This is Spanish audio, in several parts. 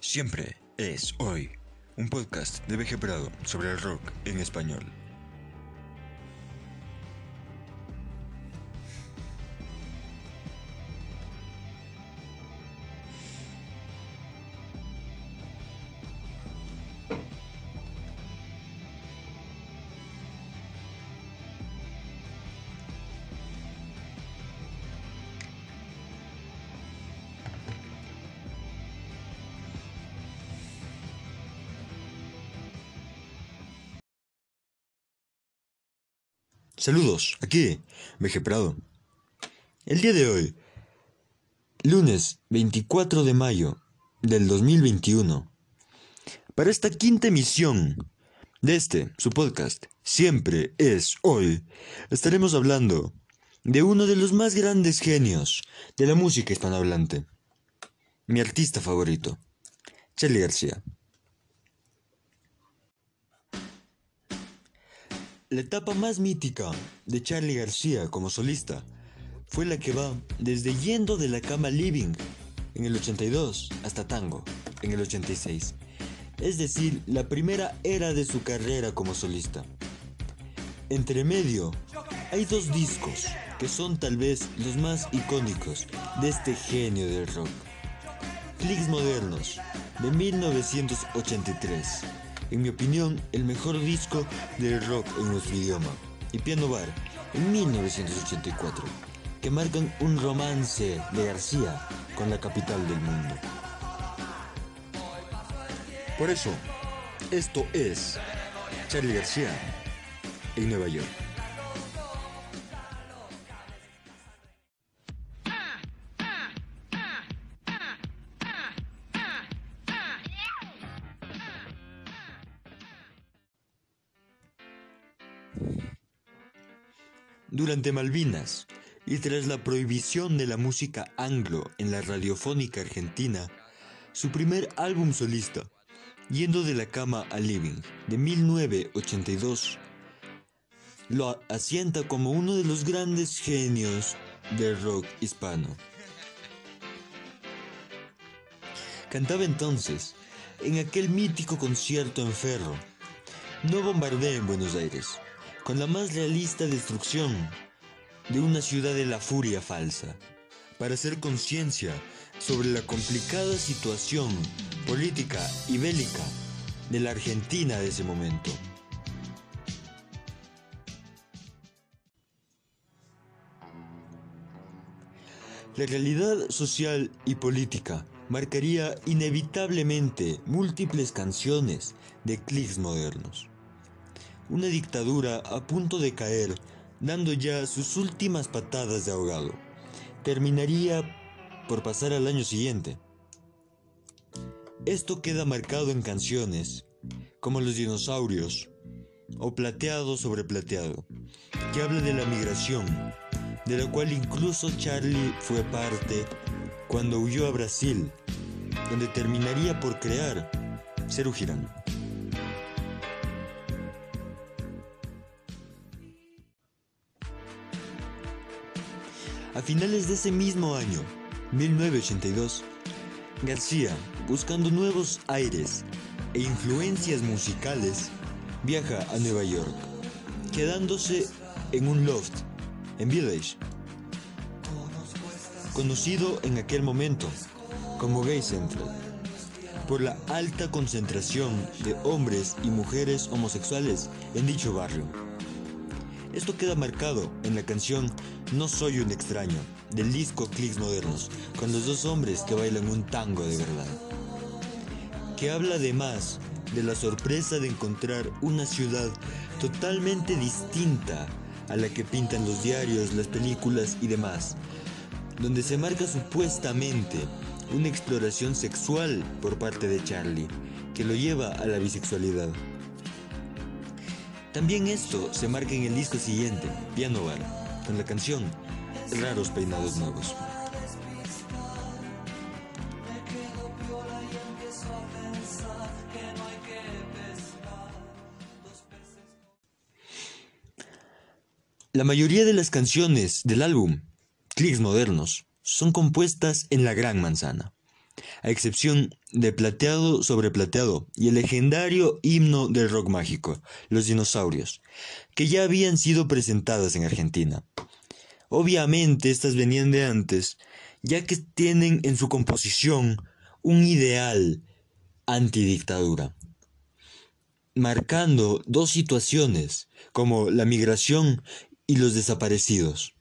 Siempre es hoy. Un podcast de BG Prado sobre el rock en español. Saludos, aquí, BG Prado. El día de hoy, lunes 24 de mayo del 2021, para esta quinta emisión de este, su podcast, Siempre es hoy, estaremos hablando de uno de los más grandes genios de la música hispanohablante, mi artista favorito, Charlie García. La etapa más mítica de Charlie García como solista fue la que va desde Yendo de la Cama Living en el 82 hasta Tango en el 86, es decir, la primera era de su carrera como solista. Entre medio hay dos discos que son tal vez los más icónicos de este genio del rock. Clicks Modernos de 1983 en mi opinión, el mejor disco de rock en nuestro idioma, y Piano Bar, en 1984, que marcan un romance de García con la capital del mundo. Por eso, esto es Charlie García en Nueva York. Durante Malvinas, y tras la prohibición de la música anglo en la radiofónica argentina, su primer álbum solista, Yendo de la cama a living, de 1982, lo asienta como uno de los grandes genios del rock hispano. Cantaba entonces en aquel mítico concierto en Ferro, No bombardé en Buenos Aires, con la más realista destrucción de una ciudad de la furia falsa, para hacer conciencia sobre la complicada situación política y bélica de la Argentina de ese momento. La realidad social y política marcaría inevitablemente múltiples canciones de clics modernos una dictadura a punto de caer, dando ya sus últimas patadas de ahogado. Terminaría por pasar al año siguiente. Esto queda marcado en canciones como Los dinosaurios o Plateado sobre Plateado, que habla de la migración, de la cual incluso Charlie fue parte cuando huyó a Brasil, donde terminaría por crear Ceru Girán. A finales de ese mismo año, 1982, García, buscando nuevos aires e influencias musicales, viaja a Nueva York, quedándose en un loft en Village, conocido en aquel momento como Gay Central, por la alta concentración de hombres y mujeres homosexuales en dicho barrio. Esto queda marcado en la canción No soy un extraño del disco Clicks Modernos, con los dos hombres que bailan un tango de verdad. Que habla además de la sorpresa de encontrar una ciudad totalmente distinta a la que pintan los diarios, las películas y demás, donde se marca supuestamente una exploración sexual por parte de Charlie, que lo lleva a la bisexualidad. También esto se marca en el disco siguiente, Piano Bar, con la canción Raros Peinados Nuevos. La mayoría de las canciones del álbum, Clicks Modernos, son compuestas en la Gran Manzana, a excepción de Plateado sobre Plateado y el legendario himno del rock mágico, Los Dinosaurios, que ya habían sido presentadas en Argentina. Obviamente estas venían de antes, ya que tienen en su composición un ideal antidictadura, marcando dos situaciones como la migración y los desaparecidos.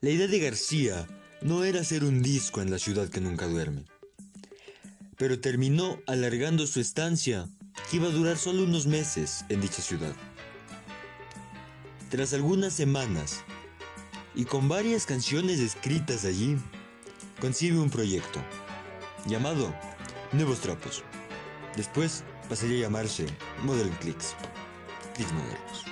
La idea de García no era hacer un disco en la ciudad que nunca duerme, pero terminó alargando su estancia que iba a durar solo unos meses en dicha ciudad. Tras algunas semanas y con varias canciones escritas allí, concibe un proyecto llamado Nuevos Trapos. Después pasaría a llamarse Modern Clicks, Clicks modernos.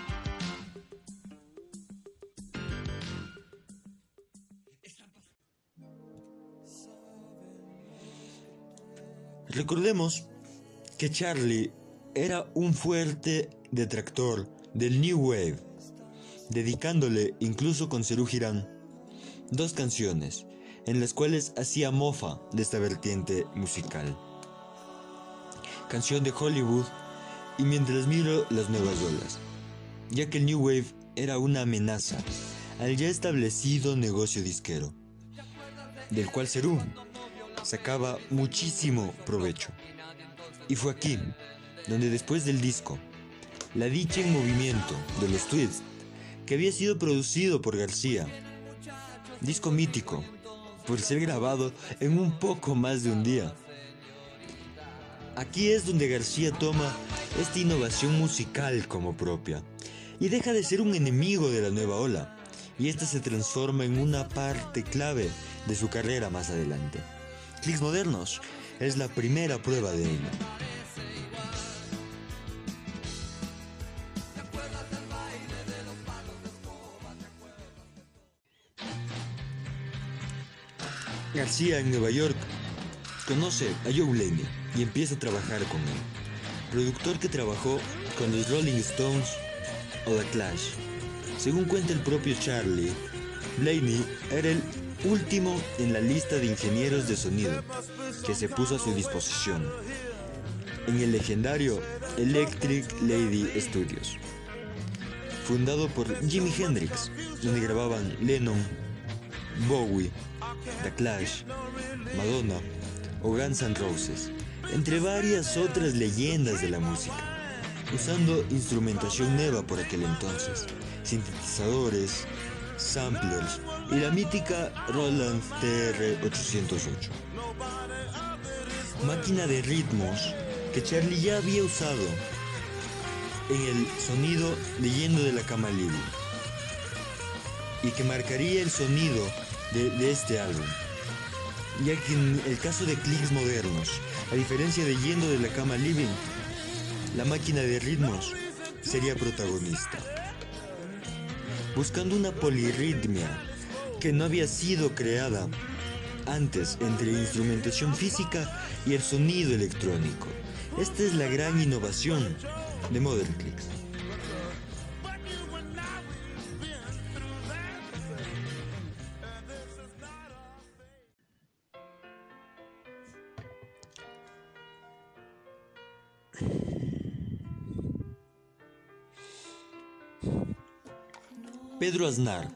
Recordemos que Charlie era un fuerte detractor del New Wave, dedicándole incluso con Cerú Girán dos canciones en las cuales hacía mofa de esta vertiente musical. Canción de Hollywood y mientras miro las nuevas olas, ya que el New Wave era una amenaza al ya establecido negocio disquero, del cual Cerú sacaba muchísimo provecho. Y fue aquí, donde después del disco, La dicha en movimiento de los Twists, que había sido producido por García, disco mítico, por ser grabado en un poco más de un día. Aquí es donde García toma esta innovación musical como propia y deja de ser un enemigo de la nueva ola, y esta se transforma en una parte clave de su carrera más adelante. Clicks modernos es la primera prueba de ello. García en Nueva York conoce a Joe Blaney y empieza a trabajar con él. Productor que trabajó con los Rolling Stones o The Clash. Según cuenta el propio Charlie, Blaney era el último en la lista de ingenieros de sonido que se puso a su disposición en el legendario Electric Lady Studios, fundado por Jimi Hendrix, donde grababan Lennon, Bowie, The Clash, Madonna o Guns N' Roses, entre varias otras leyendas de la música, usando instrumentación nueva por aquel entonces, sintetizadores, samplers y la mítica Roland TR-808. Máquina de ritmos que Charlie ya había usado en el sonido de Yendo de la Cama Libre y que marcaría el sonido de, de, este álbum. Ya que en el caso de clics modernos, a diferencia de Yendo de la Cama Living, la máquina de ritmos sería protagonista buscando una polirritmia que no había sido creada antes entre instrumentación física y el sonido electrónico. Esta es la gran innovación de Modern Clicks. Pedro Aznar,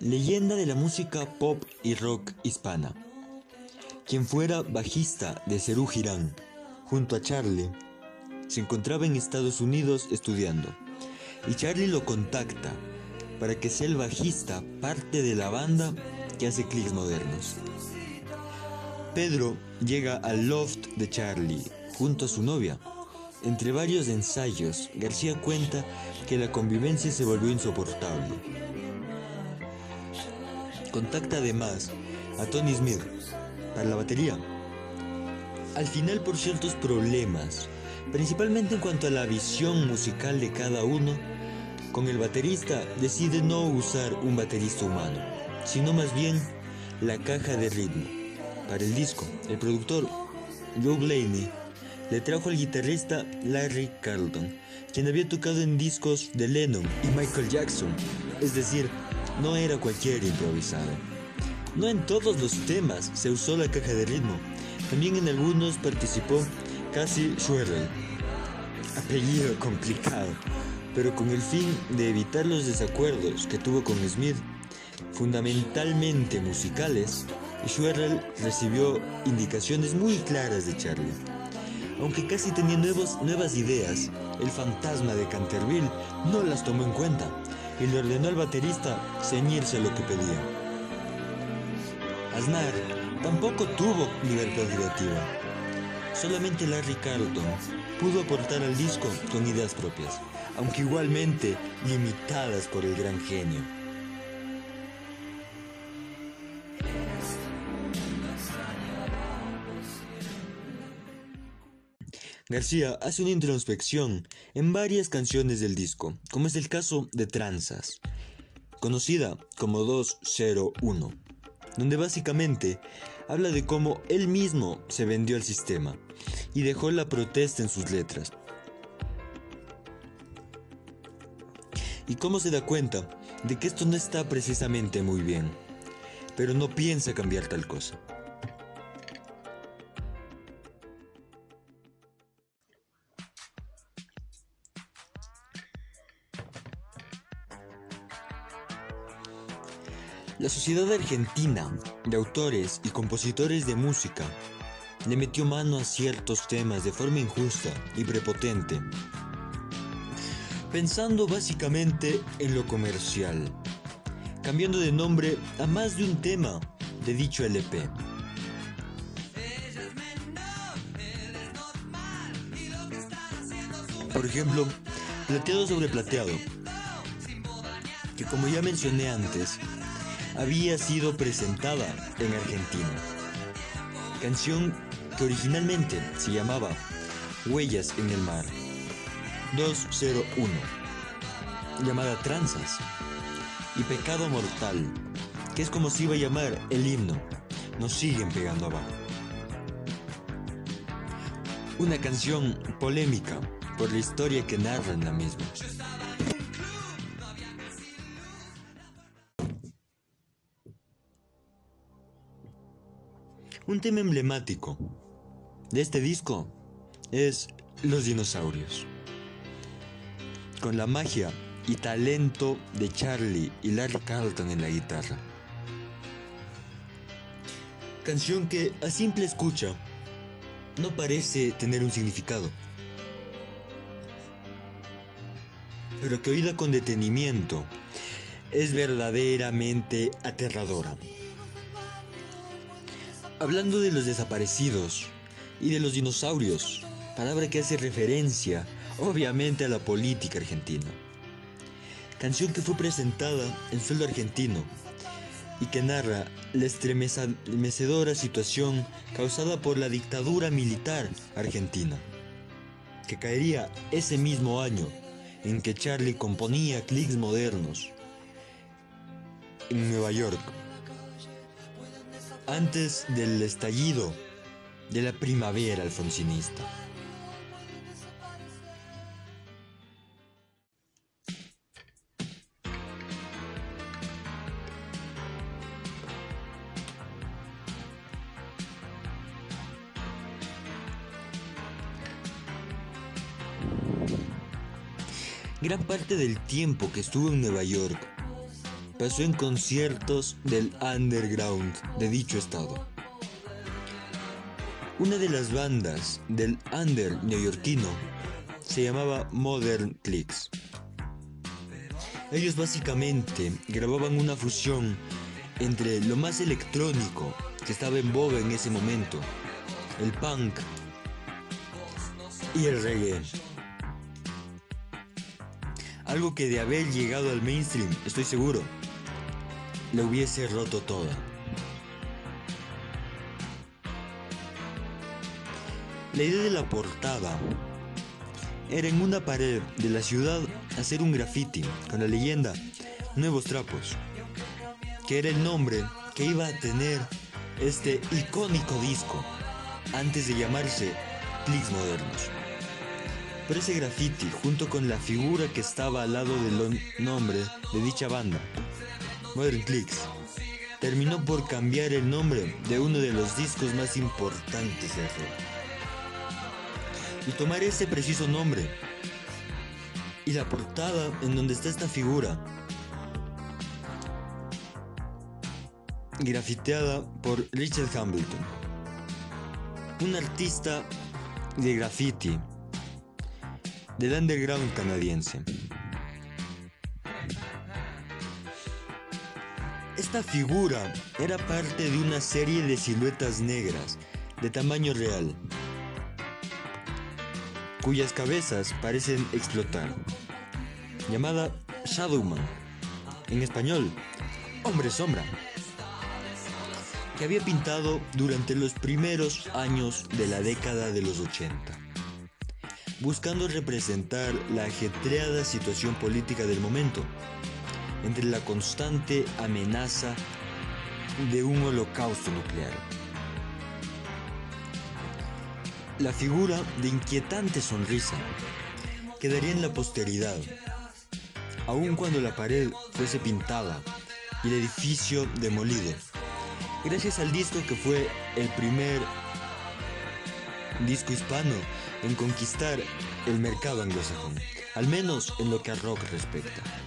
leyenda de la música pop y rock hispana, quien fuera bajista de Cerú Girán, junto a Charlie, se encontraba en Estados Unidos estudiando, y Charlie lo contacta para que sea el bajista parte de la banda que hace clics modernos. Pedro llega al loft de Charlie junto a su novia. Entre varios ensayos, García cuenta que la convivencia se volvió insoportable Contacta además a Tony Smith para la batería. Al final por ciertos problemas, principalmente en cuanto a la visión musical de cada uno, con el baterista decide no usar un baterista humano, sino más bien la caja de ritmo. Para el disco, el productor Joe Blaney le trajo al guitarrista Larry Carlton, quien había tocado en discos de Lennon y Michael Jackson, Es decir, no era cualquier improvisado. No en todos los temas se usó la caja de ritmo. También en algunos participó Cassie Schwerrell. Apellido complicado, pero con el fin de evitar los desacuerdos que tuvo con Smith, fundamentalmente musicales, Schwerrell recibió indicaciones muy claras de Charlie. Aunque casi tenía nuevas ideas, el fantasma de Canterville no las tomó en cuenta y le ordenó al baterista ceñirse a lo que pedía. Aznar tampoco tuvo libertad creativa. Solamente Larry Carlton pudo aportar al disco con ideas propias, aunque igualmente limitadas por el gran genio. García hace una introspección en varias canciones del disco, como es el caso de Tranzas, conocida como 201, donde básicamente habla de cómo él mismo se vendió al sistema y dejó la protesta en sus letras. Y cómo se da cuenta de que esto no está precisamente muy bien, pero no piensa cambiar tal cosa. La Sociedad Argentina de Autores y Compositores de Música le metió mano a ciertos temas de forma injusta y prepotente, pensando básicamente en lo comercial, cambiando de nombre a más de un tema de dicho LP. Por ejemplo, Plateado sobre Plateado, que como ya mencioné antes, había sido presentada en Argentina. Canción que originalmente se llamaba Huellas en el Mar 201, llamada Tranzas, y Pecado Mortal, que es como se iba a llamar el himno, nos siguen pegando abajo. Una canción polémica por la historia que narra en la misma. Un tema emblemático de este disco es los dinosaurios. Con la magia y talento de Charlie y Larry Carlton en la guitarra. Canción que a simple escucha no parece tener un significado, pero que oída con detenimiento es verdaderamente aterradora. Hablando de los desaparecidos y de los dinosaurios, palabra que hace referencia obviamente a la política argentina. Canción que fue presentada en sueldo argentino y que narra la estremecedora situación causada por la dictadura militar argentina, que caería ese mismo año en que Charlie componía clics modernos en Nueva York antes del estallido de la primavera alfonsinista. Gran parte del tiempo que estuvo en Nueva York pasó en conciertos del underground de dicho estado. Una de las bandas del under neoyorquino se llamaba Modern Clicks. Ellos básicamente grababan una fusión entre lo más electrónico que estaba en boga en ese momento, el punk y el reggae. Algo que de haber llegado al mainstream, estoy seguro, la hubiese roto toda. La idea de la portada era en una pared de la ciudad hacer un graffiti con la leyenda Nuevos Trapos, que era el nombre que iba a tener este icónico disco antes de llamarse Clicks Modernos. Pero ese graffiti, junto con la figura que estaba al lado del nombre de dicha banda, Modern Clicks, terminó por cambiar el nombre de uno de los discos más importantes del rock. Y tomar ese preciso nombre y la portada en donde está esta figura, grafiteada por Richard Hamilton, un artista de graffiti del underground canadiense. Esta figura era parte de una serie de siluetas negras de tamaño real, cuyas cabezas parecen explotar, llamada Shadowman, en español, hombre sombra, que había pintado durante los primeros años de la década de los 80 buscando representar la ajetreada situación política del momento, entre la constante amenaza de un holocausto nuclear. La figura de inquietante sonrisa quedaría en la posteridad, aun cuando la pared fuese pintada y el edificio demolido, gracias al disco que fue el primer disco hispano en conquistar el mercado anglosajón, al menos en lo que a rock respecta.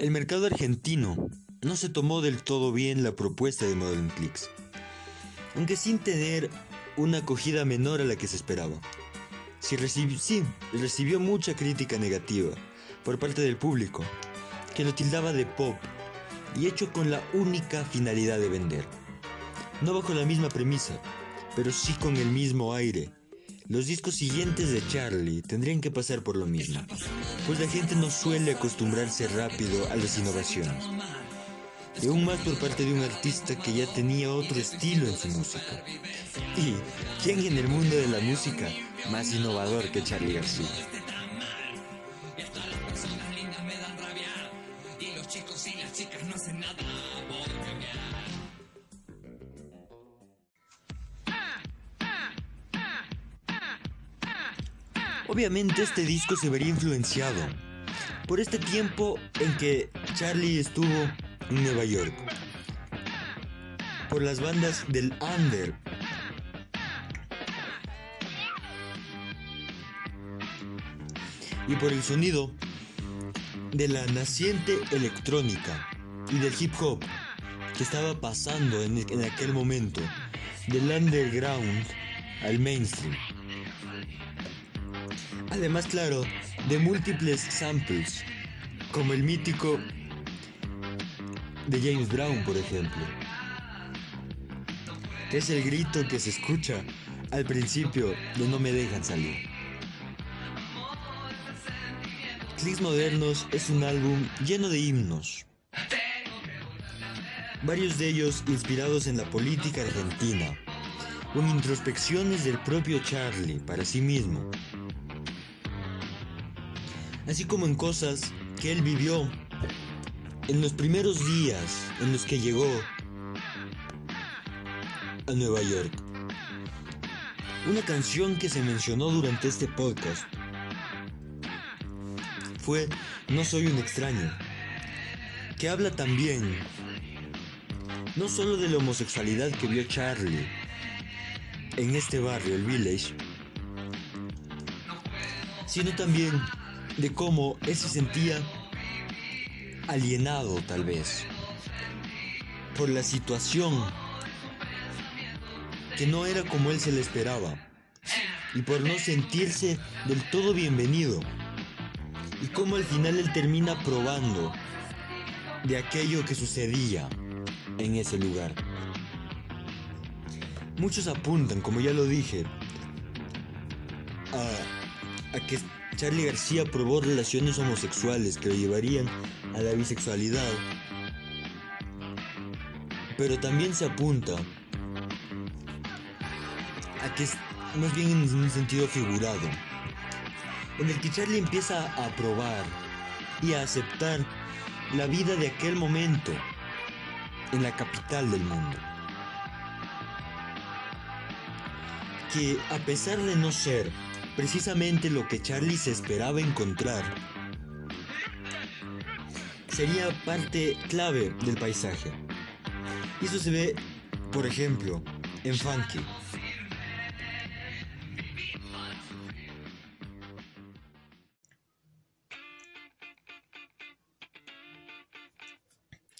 El mercado argentino no se tomó del todo bien la propuesta de Modern Clicks aunque sin tener una acogida menor a la que se esperaba. Sí, sí, recibió mucha crítica negativa por parte del público, que lo tildaba de pop y hecho con la única finalidad de vender. No bajo la misma premisa, pero sí con el mismo aire. Los discos siguientes de Charlie tendrían que pasar por lo mismo, pues la gente no suele acostumbrarse rápido a las innovaciones y aún más por parte de un artista que ya tenía otro estilo en su música. ¿Y quién en el mundo de la música más innovador que Charlie García? Obviamente este disco se vería influenciado por este tiempo en que Charlie estuvo Nueva York. Por las bandas del Under. Y por el sonido de la naciente electrónica y del hip hop que estaba pasando en, en aquel momento del underground al mainstream. Además, claro, de múltiples samples, como el mítico de James Brown, por ejemplo. Es el grito que se escucha al principio de No me dejan salir. Clicks Modernos es un álbum lleno de himnos. Varios de ellos inspirados en la política argentina, con introspecciones del propio Charlie para sí mismo, así como en cosas que él vivió en los primeros días en los que llegó a Nueva York. Una canción que se mencionó durante este podcast fue No soy un extraño, que habla también no solo de la homosexualidad que vio Charlie en este barrio, el Village, sino también de cómo él se sentía alienado tal vez por la situación que no era como él se le esperaba y por no sentirse del todo bienvenido y cómo al final él termina probando de aquello que sucedía en ese lugar. Muchos apuntan, como ya lo dije, a, que Charlie García probó relaciones homosexuales que lo llevarían a la bisexualidad. Pero también se apunta a que más bien en un sentido figurado, en el que Charlie empieza a probar y a aceptar la vida de aquel momento en la capital del mundo. Que a pesar de no ser precisamente lo que Charlie se esperaba encontrar, sería parte clave del paisaje. Y eso se ve, por ejemplo, en Funky.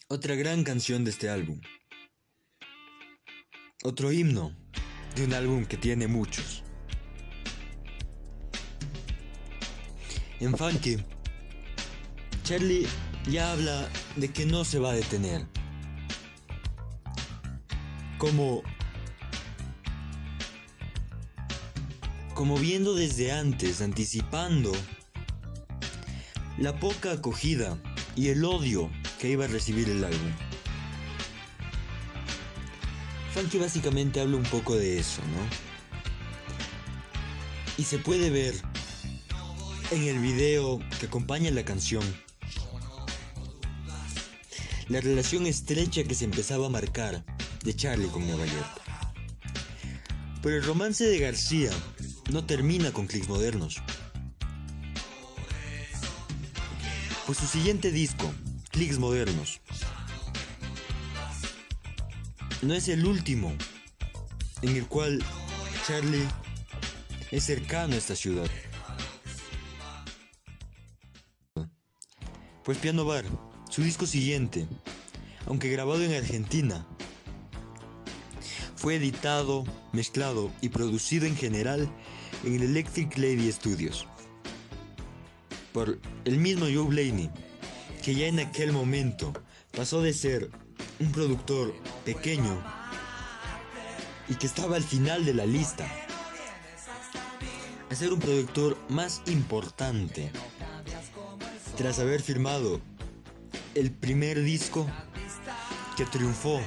Otra gran canción de este álbum. Otro himno de un álbum que tiene muchos. En Funky, Charlie ya habla de que no se va a detener. Como como viendo desde antes, anticipando la poca acogida y el odio que iba a recibir el álbum. Funky básicamente habla un poco de eso, ¿no? Y se puede ver en el video que acompaña la canción la relación estrecha que se empezaba a marcar de Charlie con Nueva York. Pero el romance de García no termina con clics modernos. Pues su siguiente disco, Clicks Modernos, no es el último en el cual Charlie es cercano a esta ciudad. Pues Piano Bar, su disco siguiente, aunque grabado en Argentina, fue editado, mezclado y producido en general en el Electric Lady Studios por el mismo Joe Blaney, que ya en aquel momento pasó de ser un productor pequeño y que estaba al final de la lista a ser un productor más importante tras haber firmado el primer disco que triunfó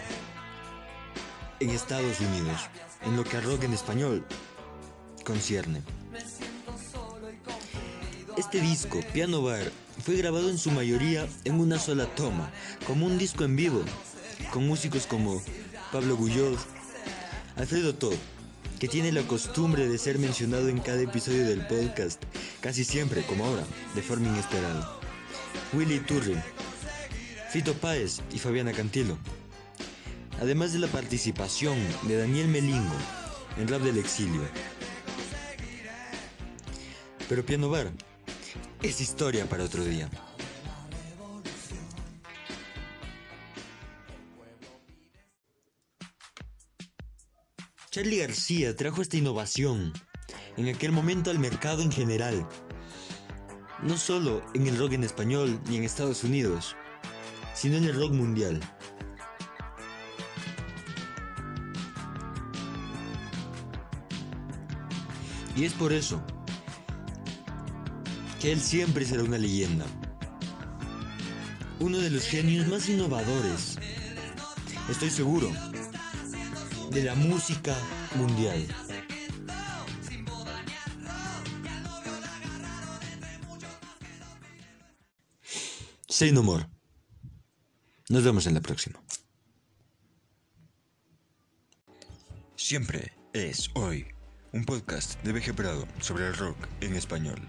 en Estados Unidos en lo que a rock en español concierne. Este disco, Piano Bar, fue grabado en su mayoría en una sola toma, como un disco en vivo, con músicos como Pablo Guyot, Alfredo Todd, que tiene la costumbre de ser mencionado en cada episodio del podcast, casi siempre, como ahora, de forma inesperada, Willy Turri, Fito Páez y Fabiana Cantilo, además de la participación de Daniel Melingo en Rap del Exilio. Pero Piano Bar es historia para otro día. Charlie García trajo esta innovación en aquel momento al mercado en general, no solo en el rock en español ni en Estados Unidos, sino en el rock mundial. Y es por eso que él siempre será una leyenda. Uno de los genios más innovadores, estoy seguro, de la música mundial. Say no more. Nos vemos en la próxima. Siempre es hoy un podcast de VG Prado sobre el rock en español.